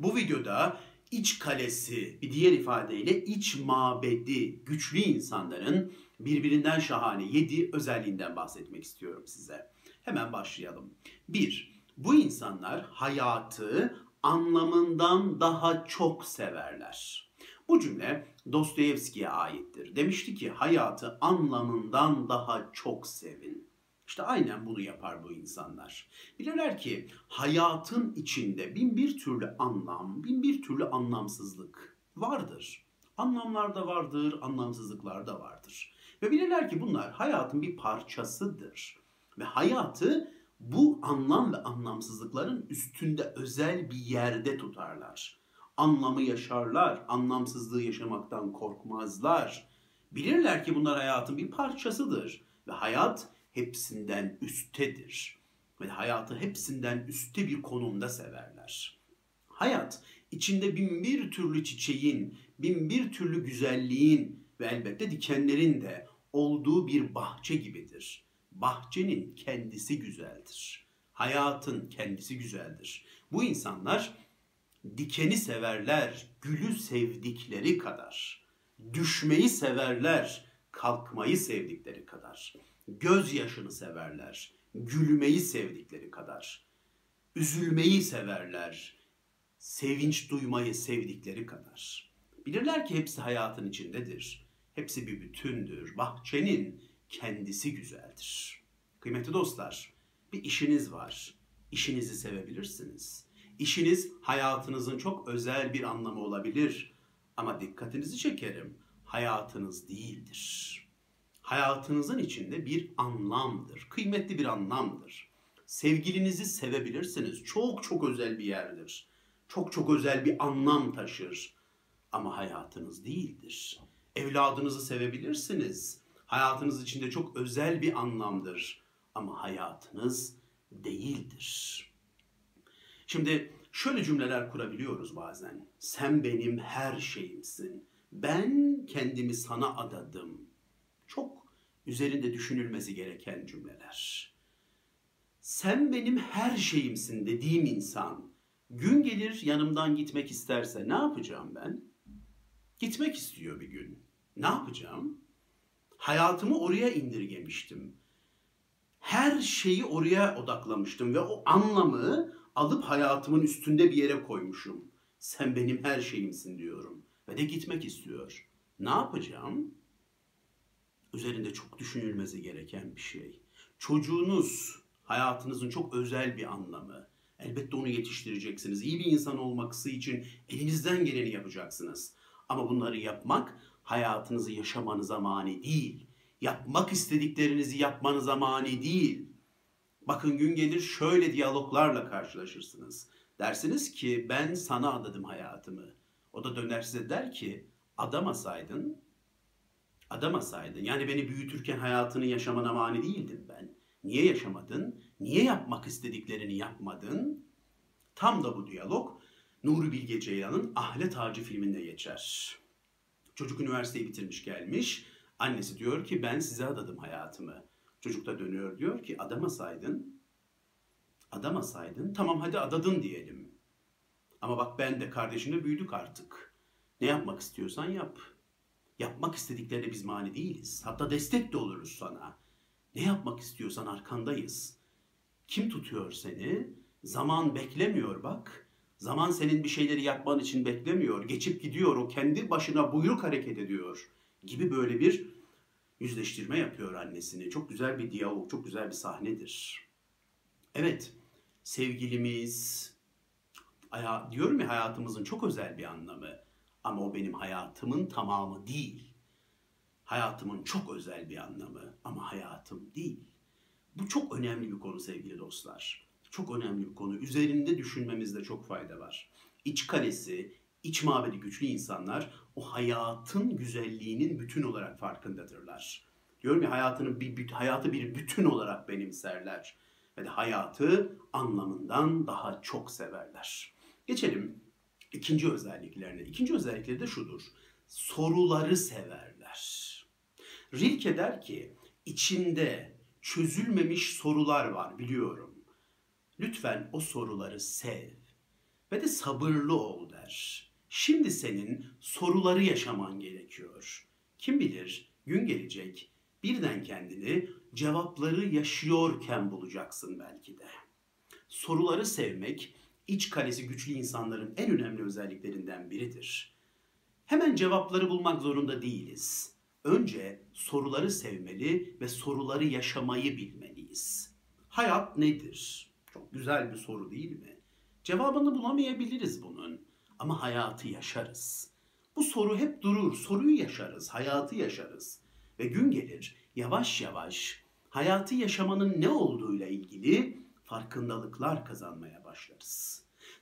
Bu videoda iç kalesi, bir diğer ifadeyle iç mabedi güçlü insanların birbirinden şahane yedi özelliğinden bahsetmek istiyorum size. Hemen başlayalım. 1. Bu insanlar hayatı anlamından daha çok severler. Bu cümle Dostoyevski'ye aittir. Demişti ki hayatı anlamından daha çok sevin. İşte aynen bunu yapar bu insanlar. Bilirler ki hayatın içinde bin bir türlü anlam, bin bir türlü anlamsızlık vardır. Anlamlar da vardır, anlamsızlıklar da vardır. Ve bilirler ki bunlar hayatın bir parçasıdır. Ve hayatı bu anlam ve anlamsızlıkların üstünde özel bir yerde tutarlar. Anlamı yaşarlar, anlamsızlığı yaşamaktan korkmazlar. Bilirler ki bunlar hayatın bir parçasıdır ve hayat hepsinden üsttedir. Ve hayatı hepsinden üstte bir konumda severler. Hayat içinde bin bir türlü çiçeğin, bin bir türlü güzelliğin ve elbette dikenlerin de olduğu bir bahçe gibidir. Bahçenin kendisi güzeldir. Hayatın kendisi güzeldir. Bu insanlar dikeni severler, gülü sevdikleri kadar. Düşmeyi severler, kalkmayı sevdikleri kadar. Gözyaşını severler, gülmeyi sevdikleri kadar. Üzülmeyi severler, sevinç duymayı sevdikleri kadar. Bilirler ki hepsi hayatın içindedir. Hepsi bir bütündür. Bahçenin kendisi güzeldir. Kıymetli dostlar, bir işiniz var. İşinizi sevebilirsiniz. İşiniz hayatınızın çok özel bir anlamı olabilir. Ama dikkatinizi çekerim, hayatınız değildir. Hayatınızın içinde bir anlamdır, kıymetli bir anlamdır. Sevgilinizi sevebilirsiniz, çok çok özel bir yerdir. Çok çok özel bir anlam taşır. Ama hayatınız değildir. Evladınızı sevebilirsiniz. Hayatınız içinde çok özel bir anlamdır. Ama hayatınız değildir. Şimdi şöyle cümleler kurabiliyoruz bazen. Sen benim her şeyimsin. Ben kendimi sana adadım. Çok üzerinde düşünülmesi gereken cümleler. Sen benim her şeyimsin dediğim insan gün gelir yanımdan gitmek isterse ne yapacağım ben? Gitmek istiyor bir gün. Ne yapacağım? Hayatımı oraya indirgemiştim. Her şeyi oraya odaklamıştım ve o anlamı alıp hayatımın üstünde bir yere koymuşum. Sen benim her şeyimsin diyorum ve de gitmek istiyor. Ne yapacağım? Üzerinde çok düşünülmesi gereken bir şey. Çocuğunuz hayatınızın çok özel bir anlamı. Elbette onu yetiştireceksiniz. İyi bir insan olması için elinizden geleni yapacaksınız. Ama bunları yapmak hayatınızı yaşamanıza mani değil. Yapmak istediklerinizi yapmanıza mani değil. Bakın gün gelir şöyle diyaloglarla karşılaşırsınız. Dersiniz ki ben sana adadım hayatımı. O da döner size der ki adamasaydın, adamasaydın. Yani beni büyütürken hayatını yaşamana mani değildim ben. Niye yaşamadın? Niye yapmak istediklerini yapmadın? Tam da bu diyalog Nuri Bilge Ceylan'ın Ahle Tacı filminde geçer. Çocuk üniversiteyi bitirmiş gelmiş. Annesi diyor ki ben size adadım hayatımı. Çocuk da dönüyor diyor ki adamasaydın, adamasaydın tamam hadi adadın diyelim. Ama bak ben de kardeşimle büyüdük artık. Ne yapmak istiyorsan yap. Yapmak istediklerine biz mani değiliz. Hatta destek de oluruz sana. Ne yapmak istiyorsan arkandayız. Kim tutuyor seni? Zaman beklemiyor bak. Zaman senin bir şeyleri yapman için beklemiyor. Geçip gidiyor. O kendi başına buyruk hareket ediyor. Gibi böyle bir yüzleştirme yapıyor annesini. Çok güzel bir diyalog, çok güzel bir sahnedir. Evet, sevgilimiz, diyorum ya hayatımızın çok özel bir anlamı. Ama o benim hayatımın tamamı değil. Hayatımın çok özel bir anlamı ama hayatım değil. Bu çok önemli bir konu sevgili dostlar. Çok önemli bir konu. Üzerinde düşünmemizde çok fayda var. İç kalesi, iç mabedi güçlü insanlar o hayatın güzelliğinin bütün olarak farkındadırlar. Diyorum ya hayatını bir hayatı bir bütün olarak benimserler ve de hayatı anlamından daha çok severler. Geçelim ikinci özelliklerine. İkinci özellikleri de şudur. Soruları severler. Rilke der ki içinde çözülmemiş sorular var biliyorum. Lütfen o soruları sev. ve de sabırlı ol der. Şimdi senin soruları yaşaman gerekiyor. Kim bilir gün gelecek birden kendini cevapları yaşıyorken bulacaksın belki de. Soruları sevmek iç kalesi güçlü insanların en önemli özelliklerinden biridir. Hemen cevapları bulmak zorunda değiliz. Önce soruları sevmeli ve soruları yaşamayı bilmeliyiz. Hayat nedir? Çok güzel bir soru değil mi? Cevabını bulamayabiliriz bunun ama hayatı yaşarız. Bu soru hep durur, soruyu yaşarız, hayatı yaşarız. Ve gün gelir yavaş yavaş hayatı yaşamanın ne olduğuyla ilgili farkındalıklar kazanmaya başlarız.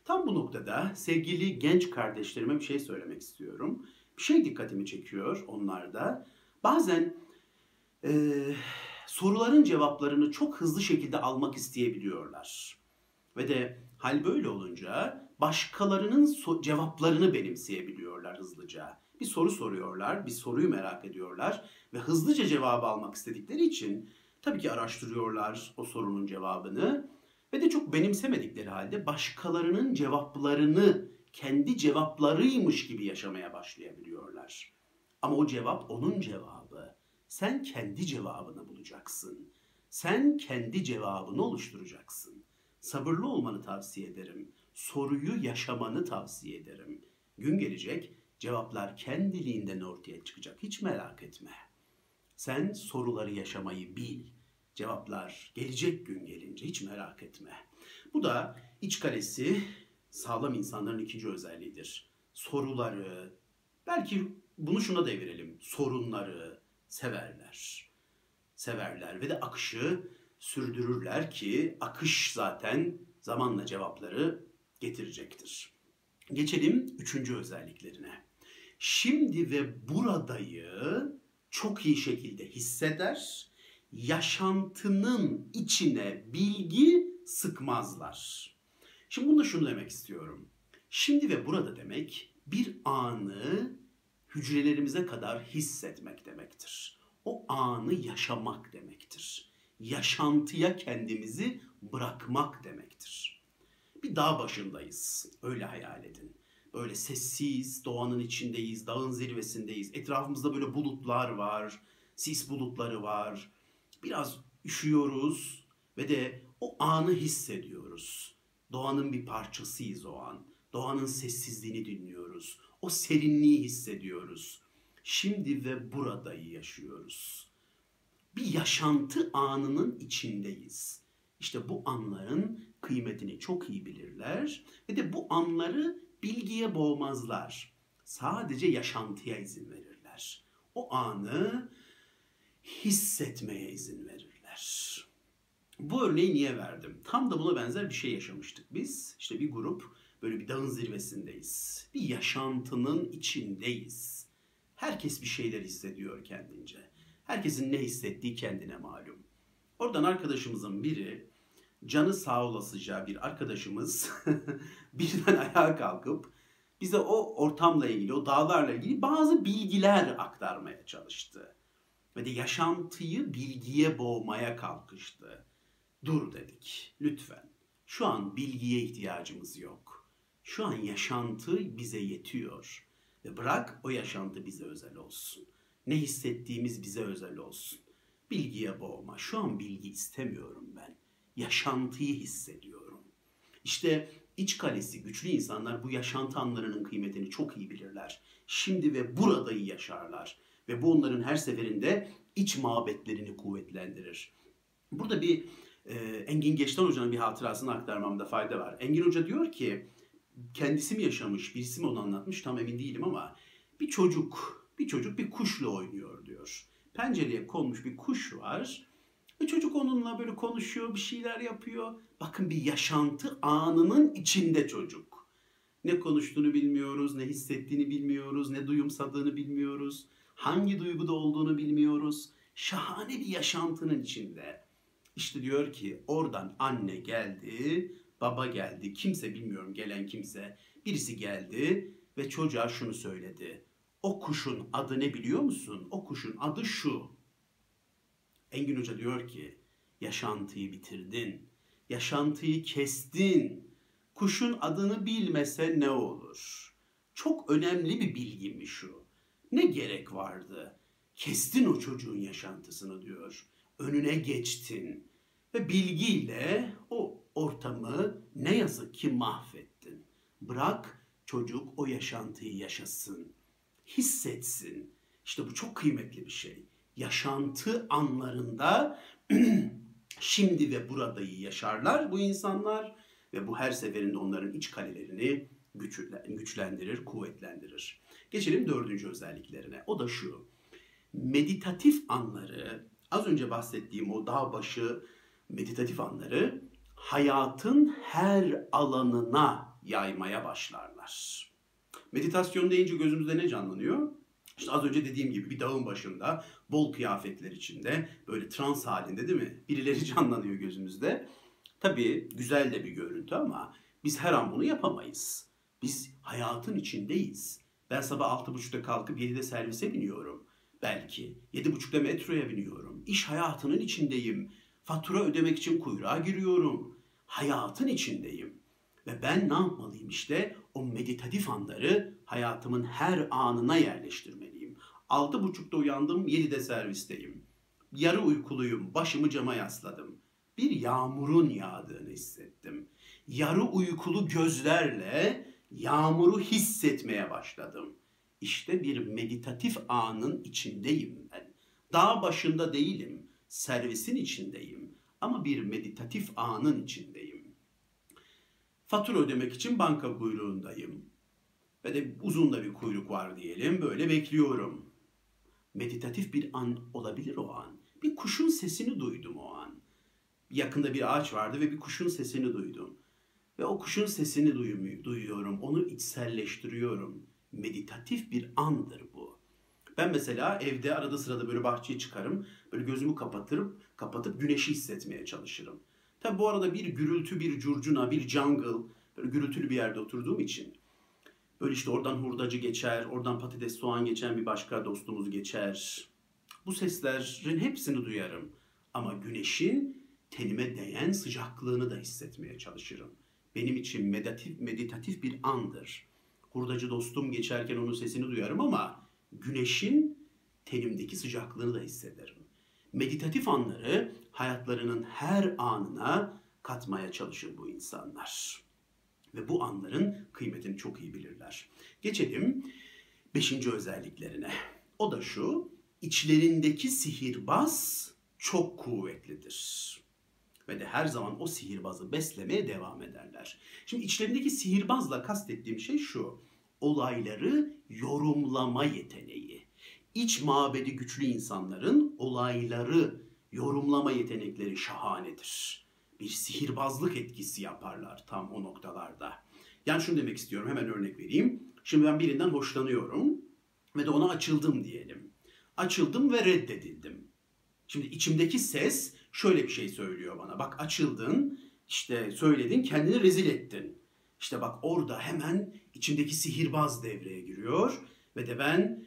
Tam bu noktada sevgili genç kardeşlerime bir şey söylemek istiyorum. Bir şey dikkatimi çekiyor onlarda. Bazen e, soruların cevaplarını çok hızlı şekilde almak isteyebiliyorlar. Ve de hal böyle olunca başkalarının so- cevaplarını benimseyebiliyorlar hızlıca. Bir soru soruyorlar, bir soruyu merak ediyorlar ve hızlıca cevabı almak istedikleri için tabii ki araştırıyorlar o sorunun cevabını ve de çok benimsemedikleri halde başkalarının cevaplarını kendi cevaplarıymış gibi yaşamaya başlayabiliyorlar. Ama o cevap onun cevabı. Sen kendi cevabını bulacaksın. Sen kendi cevabını oluşturacaksın. Sabırlı olmanı tavsiye ederim. Soruyu yaşamanı tavsiye ederim. Gün gelecek cevaplar kendiliğinden ortaya çıkacak. Hiç merak etme. Sen soruları yaşamayı bil. Cevaplar gelecek gün gelince hiç merak etme. Bu da iç kalesi sağlam insanların ikinci özelliğidir. Soruları, belki bunu şuna devirelim. Sorunları severler. Severler ve de akışı sürdürürler ki akış zaten zamanla cevapları getirecektir. Geçelim üçüncü özelliklerine. Şimdi ve buradayı çok iyi şekilde hisseder, yaşantının içine bilgi sıkmazlar. Şimdi bunda şunu demek istiyorum. Şimdi ve burada demek bir anı hücrelerimize kadar hissetmek demektir. O anı yaşamak demektir. Yaşantıya kendimizi bırakmak demektir. Bir dağ başındayız. Öyle hayal edin. Böyle sessiz, doğanın içindeyiz, dağın zirvesindeyiz. Etrafımızda böyle bulutlar var, sis bulutları var. Biraz üşüyoruz ve de o anı hissediyoruz. Doğanın bir parçasıyız o an. Doğanın sessizliğini dinliyoruz. O serinliği hissediyoruz. Şimdi ve buradayı yaşıyoruz. Bir yaşantı anının içindeyiz. İşte bu anların kıymetini çok iyi bilirler ve de bu anları bilgiye boğmazlar. Sadece yaşantıya izin verirler. O anı hissetmeye izin verirler. Bu örneği niye verdim? Tam da buna benzer bir şey yaşamıştık biz. İşte bir grup böyle bir dağın zirvesindeyiz. Bir yaşantının içindeyiz. Herkes bir şeyler hissediyor kendince. Herkesin ne hissettiği kendine malum. Oradan arkadaşımızın biri canı sağ olasıca bir arkadaşımız birden ayağa kalkıp bize o ortamla ilgili, o dağlarla ilgili bazı bilgiler aktarmaya çalıştı. Ve de yaşantıyı bilgiye boğmaya kalkıştı. Dur dedik, lütfen. Şu an bilgiye ihtiyacımız yok. Şu an yaşantı bize yetiyor. Ve bırak o yaşantı bize özel olsun. Ne hissettiğimiz bize özel olsun. Bilgiye boğma. Şu an bilgi istemiyorum ben. Yaşantıyı hissediyorum. İşte iç kalesi güçlü insanlar bu yaşantı anlarının kıymetini çok iyi bilirler. Şimdi ve buradayı yaşarlar. Ve bu onların her seferinde iç mabetlerini kuvvetlendirir. Burada bir e, Engin Geçtan Hoca'nın bir hatırasını aktarmamda fayda var. Engin Hoca diyor ki kendisi mi yaşamış, birisi mi onu anlatmış tam emin değilim ama bir çocuk, bir çocuk bir kuşla oynuyor diyor. Pencereye konmuş bir kuş var. Ve çocuk onunla böyle konuşuyor, bir şeyler yapıyor. Bakın bir yaşantı anının içinde çocuk. Ne konuştuğunu bilmiyoruz, ne hissettiğini bilmiyoruz, ne duyumsadığını bilmiyoruz. Hangi duyguda olduğunu bilmiyoruz. Şahane bir yaşantının içinde. İşte diyor ki oradan anne geldi, baba geldi, kimse bilmiyorum gelen kimse. Birisi geldi ve çocuğa şunu söyledi. O kuşun adı ne biliyor musun? O kuşun adı şu. Engin Hoca diyor ki yaşantıyı bitirdin. Yaşantıyı kestin. Kuşun adını bilmese ne olur? Çok önemli bir bilgi mi şu? Ne gerek vardı? Kestin o çocuğun yaşantısını diyor. Önüne geçtin ve bilgiyle o ortamı ne yazık ki mahvettin. Bırak çocuk o yaşantıyı yaşasın, hissetsin. İşte bu çok kıymetli bir şey. Yaşantı anlarında şimdi ve buradayı yaşarlar bu insanlar ve bu her seferinde onların iç kalelerini güçlendirir, kuvvetlendirir. Geçelim dördüncü özelliklerine. O da şu. Meditatif anları, az önce bahsettiğim o dağ başı meditatif anları hayatın her alanına yaymaya başlarlar. Meditasyon deyince gözümüzde ne canlanıyor? İşte az önce dediğim gibi bir dağın başında bol kıyafetler içinde böyle trans halinde değil mi? Birileri canlanıyor gözümüzde. Tabii güzel de bir görüntü ama biz her an bunu yapamayız. Biz hayatın içindeyiz. Ben sabah altı buçukta kalkıp 7'de servise biniyorum. Belki 7.30'da metroya biniyorum. İş hayatının içindeyim. Fatura ödemek için kuyruğa giriyorum. Hayatın içindeyim. Ve ben ne yapmalıyım işte? O meditatif anları hayatımın her anına yerleştirmeliyim. Altı buçukta uyandım, yedide servisteyim. Yarı uykuluyum, başımı cama yasladım. Bir yağmurun yağdığını hissettim. Yarı uykulu gözlerle yağmuru hissetmeye başladım. İşte bir meditatif anın içindeyim ben. Dağ başında değilim, servisin içindeyim ama bir meditatif anın içindeyim. Fatura ödemek için banka kuyruğundayım. Ve de uzun da bir kuyruk var diyelim. Böyle bekliyorum. Meditatif bir an olabilir o an. Bir kuşun sesini duydum o an. Yakında bir ağaç vardı ve bir kuşun sesini duydum. Ve o kuşun sesini duyuyorum. Onu içselleştiriyorum. Meditatif bir andır bu. Ben mesela evde arada sırada böyle bahçeye çıkarım. Böyle gözümü kapatırım, kapatıp güneşi hissetmeye çalışırım. Tabi bu arada bir gürültü, bir curcuna, bir jungle, böyle gürültülü bir yerde oturduğum için böyle işte oradan hurdacı geçer, oradan patates soğan geçen bir başka dostumuz geçer. Bu seslerin hepsini duyarım. Ama güneşin tenime değen sıcaklığını da hissetmeye çalışırım. Benim için meditatif, meditatif bir andır. Hurdacı dostum geçerken onun sesini duyarım ama güneşin tenimdeki sıcaklığını da hissederim meditatif anları hayatlarının her anına katmaya çalışır bu insanlar. Ve bu anların kıymetini çok iyi bilirler. Geçelim beşinci özelliklerine. O da şu, içlerindeki sihirbaz çok kuvvetlidir. Ve de her zaman o sihirbazı beslemeye devam ederler. Şimdi içlerindeki sihirbazla kastettiğim şey şu, olayları yorumlama yeteneği iç mabedi güçlü insanların olayları yorumlama yetenekleri şahanedir. Bir sihirbazlık etkisi yaparlar tam o noktalarda. Yani şunu demek istiyorum hemen örnek vereyim. Şimdi ben birinden hoşlanıyorum ve de ona açıldım diyelim. Açıldım ve reddedildim. Şimdi içimdeki ses şöyle bir şey söylüyor bana. Bak açıldın, işte söyledin, kendini rezil ettin. İşte bak orada hemen içimdeki sihirbaz devreye giriyor ve de ben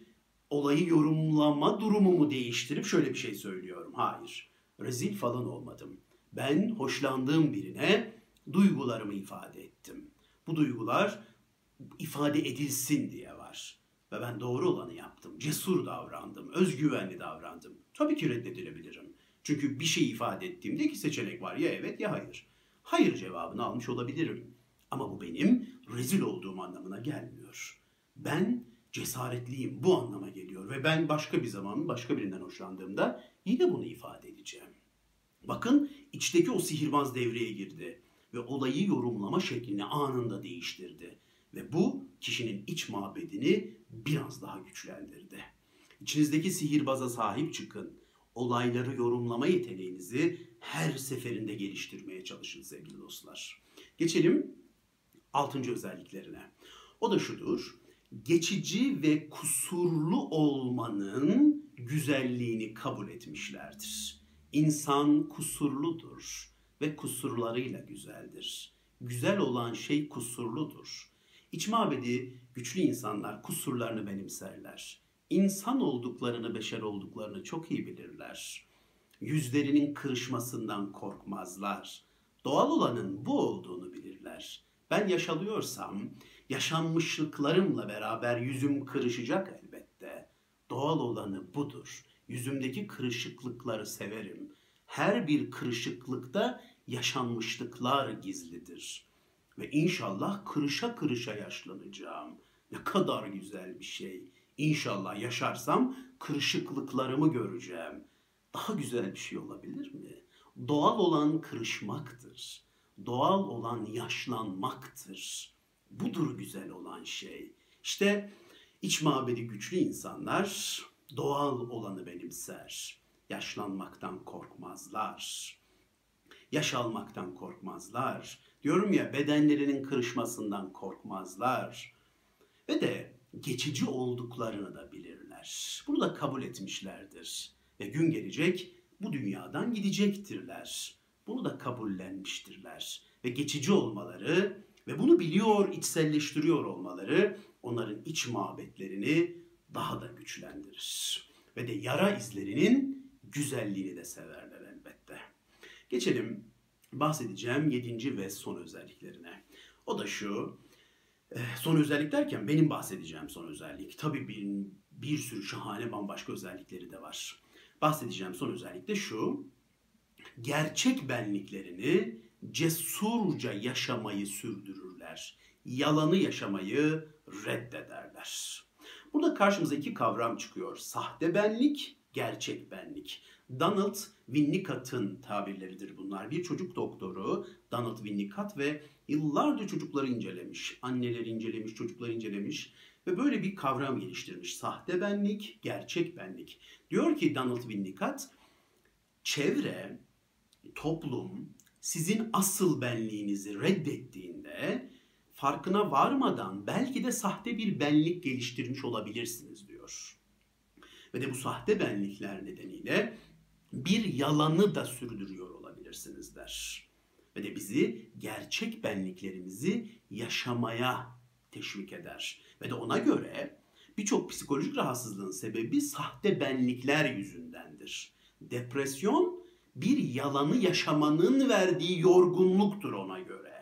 olayı yorumlama durumumu değiştirip şöyle bir şey söylüyorum. Hayır, rezil falan olmadım. Ben hoşlandığım birine duygularımı ifade ettim. Bu duygular ifade edilsin diye var. Ve ben doğru olanı yaptım. Cesur davrandım, özgüvenli davrandım. Tabii ki reddedilebilirim. Çünkü bir şey ifade ettiğimde iki seçenek var. Ya evet ya hayır. Hayır cevabını almış olabilirim. Ama bu benim rezil olduğum anlamına gelmiyor. Ben cesaretliyim bu anlama geliyor ve ben başka bir zaman başka birinden hoşlandığımda yine bunu ifade edeceğim. Bakın içteki o sihirbaz devreye girdi ve olayı yorumlama şeklini anında değiştirdi ve bu kişinin iç mabedini biraz daha güçlendirdi. İçinizdeki sihirbaza sahip çıkın. Olayları yorumlama yeteneğinizi her seferinde geliştirmeye çalışın sevgili dostlar. Geçelim altıncı özelliklerine. O da şudur geçici ve kusurlu olmanın güzelliğini kabul etmişlerdir. İnsan kusurludur ve kusurlarıyla güzeldir. Güzel olan şey kusurludur. İç mabedi güçlü insanlar kusurlarını benimserler. İnsan olduklarını, beşer olduklarını çok iyi bilirler. Yüzlerinin kırışmasından korkmazlar. Doğal olanın bu olduğunu bilirler Ben yaşalıyorsam yaşanmışlıklarımla beraber yüzüm kırışacak elbette. Doğal olanı budur. Yüzümdeki kırışıklıkları severim. Her bir kırışıklıkta yaşanmışlıklar gizlidir. Ve inşallah kırışa kırışa yaşlanacağım. Ne kadar güzel bir şey. İnşallah yaşarsam kırışıklıklarımı göreceğim. Daha güzel bir şey olabilir mi? Doğal olan kırışmaktır. Doğal olan yaşlanmaktır. Budur güzel olan şey. İşte iç mabedi güçlü insanlar doğal olanı benimser. Yaşlanmaktan korkmazlar. Yaş almaktan korkmazlar. Diyorum ya bedenlerinin kırışmasından korkmazlar. Ve de geçici olduklarını da bilirler. Bunu da kabul etmişlerdir. Ve gün gelecek bu dünyadan gidecektirler. Bunu da kabullenmiştirler. Ve geçici olmaları ve bunu biliyor, içselleştiriyor olmaları onların iç mabetlerini daha da güçlendirir. Ve de yara izlerinin güzelliğini de severler elbette. Geçelim bahsedeceğim yedinci ve son özelliklerine. O da şu, son özellik derken benim bahsedeceğim son özellik. Tabii bir, bir sürü şahane bambaşka özellikleri de var. Bahsedeceğim son özellik de şu, gerçek benliklerini cesurca yaşamayı sürdürürler. Yalanı yaşamayı reddederler. Burada karşımıza iki kavram çıkıyor. Sahte benlik, gerçek benlik. Donald Winnicott'ın tabirleridir bunlar. Bir çocuk doktoru Donald Winnicott ve yıllarca çocukları incelemiş. Anneleri incelemiş, çocukları incelemiş ve böyle bir kavram geliştirmiş. Sahte benlik, gerçek benlik. Diyor ki Donald Winnicott, çevre, toplum sizin asıl benliğinizi reddettiğinde farkına varmadan belki de sahte bir benlik geliştirmiş olabilirsiniz diyor. Ve de bu sahte benlikler nedeniyle bir yalanı da sürdürüyor olabilirsiniz der. Ve de bizi gerçek benliklerimizi yaşamaya teşvik eder. Ve de ona göre birçok psikolojik rahatsızlığın sebebi sahte benlikler yüzündendir. Depresyon bir yalanı yaşamanın verdiği yorgunluktur ona göre.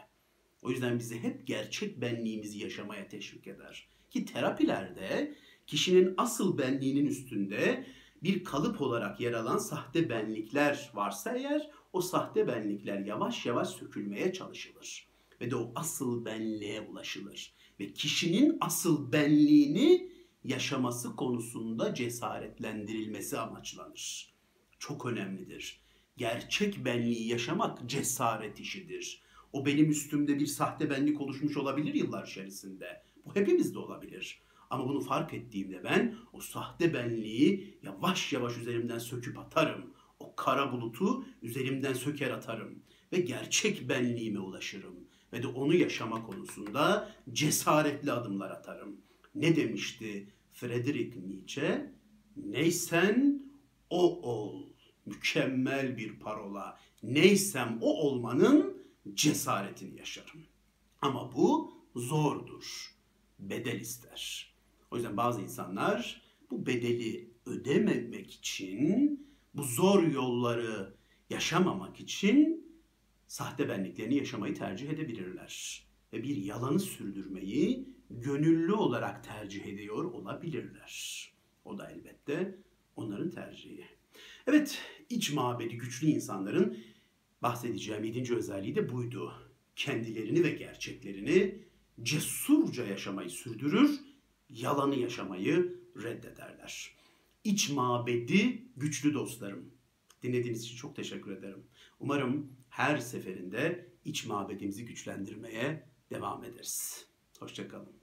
O yüzden bizi hep gerçek benliğimizi yaşamaya teşvik eder. Ki terapilerde kişinin asıl benliğinin üstünde bir kalıp olarak yer alan sahte benlikler varsa eğer o sahte benlikler yavaş yavaş sökülmeye çalışılır. Ve de o asıl benliğe ulaşılır. Ve kişinin asıl benliğini yaşaması konusunda cesaretlendirilmesi amaçlanır. Çok önemlidir. Gerçek benliği yaşamak cesaret işidir. O benim üstümde bir sahte benlik oluşmuş olabilir yıllar içerisinde. Bu hepimizde olabilir. Ama bunu fark ettiğimde ben o sahte benliği yavaş yavaş üzerimden söküp atarım. O kara bulutu üzerimden söker atarım ve gerçek benliğime ulaşırım ve de onu yaşama konusunda cesaretli adımlar atarım. Ne demişti Friedrich Nietzsche? Neysen o ol. Mükemmel bir parola. Neysem o olmanın cesaretini yaşarım. Ama bu zordur. Bedel ister. O yüzden bazı insanlar bu bedeli ödememek için, bu zor yolları yaşamamak için sahte benliklerini yaşamayı tercih edebilirler. Ve bir yalanı sürdürmeyi gönüllü olarak tercih ediyor olabilirler. O da elbette onların tercihi. Evet, iç mabedi güçlü insanların bahsedeceğim yedinci özelliği de buydu. Kendilerini ve gerçeklerini cesurca yaşamayı sürdürür, yalanı yaşamayı reddederler. İç mabedi güçlü dostlarım. Dinlediğiniz için çok teşekkür ederim. Umarım her seferinde iç mabedimizi güçlendirmeye devam ederiz. Hoşçakalın.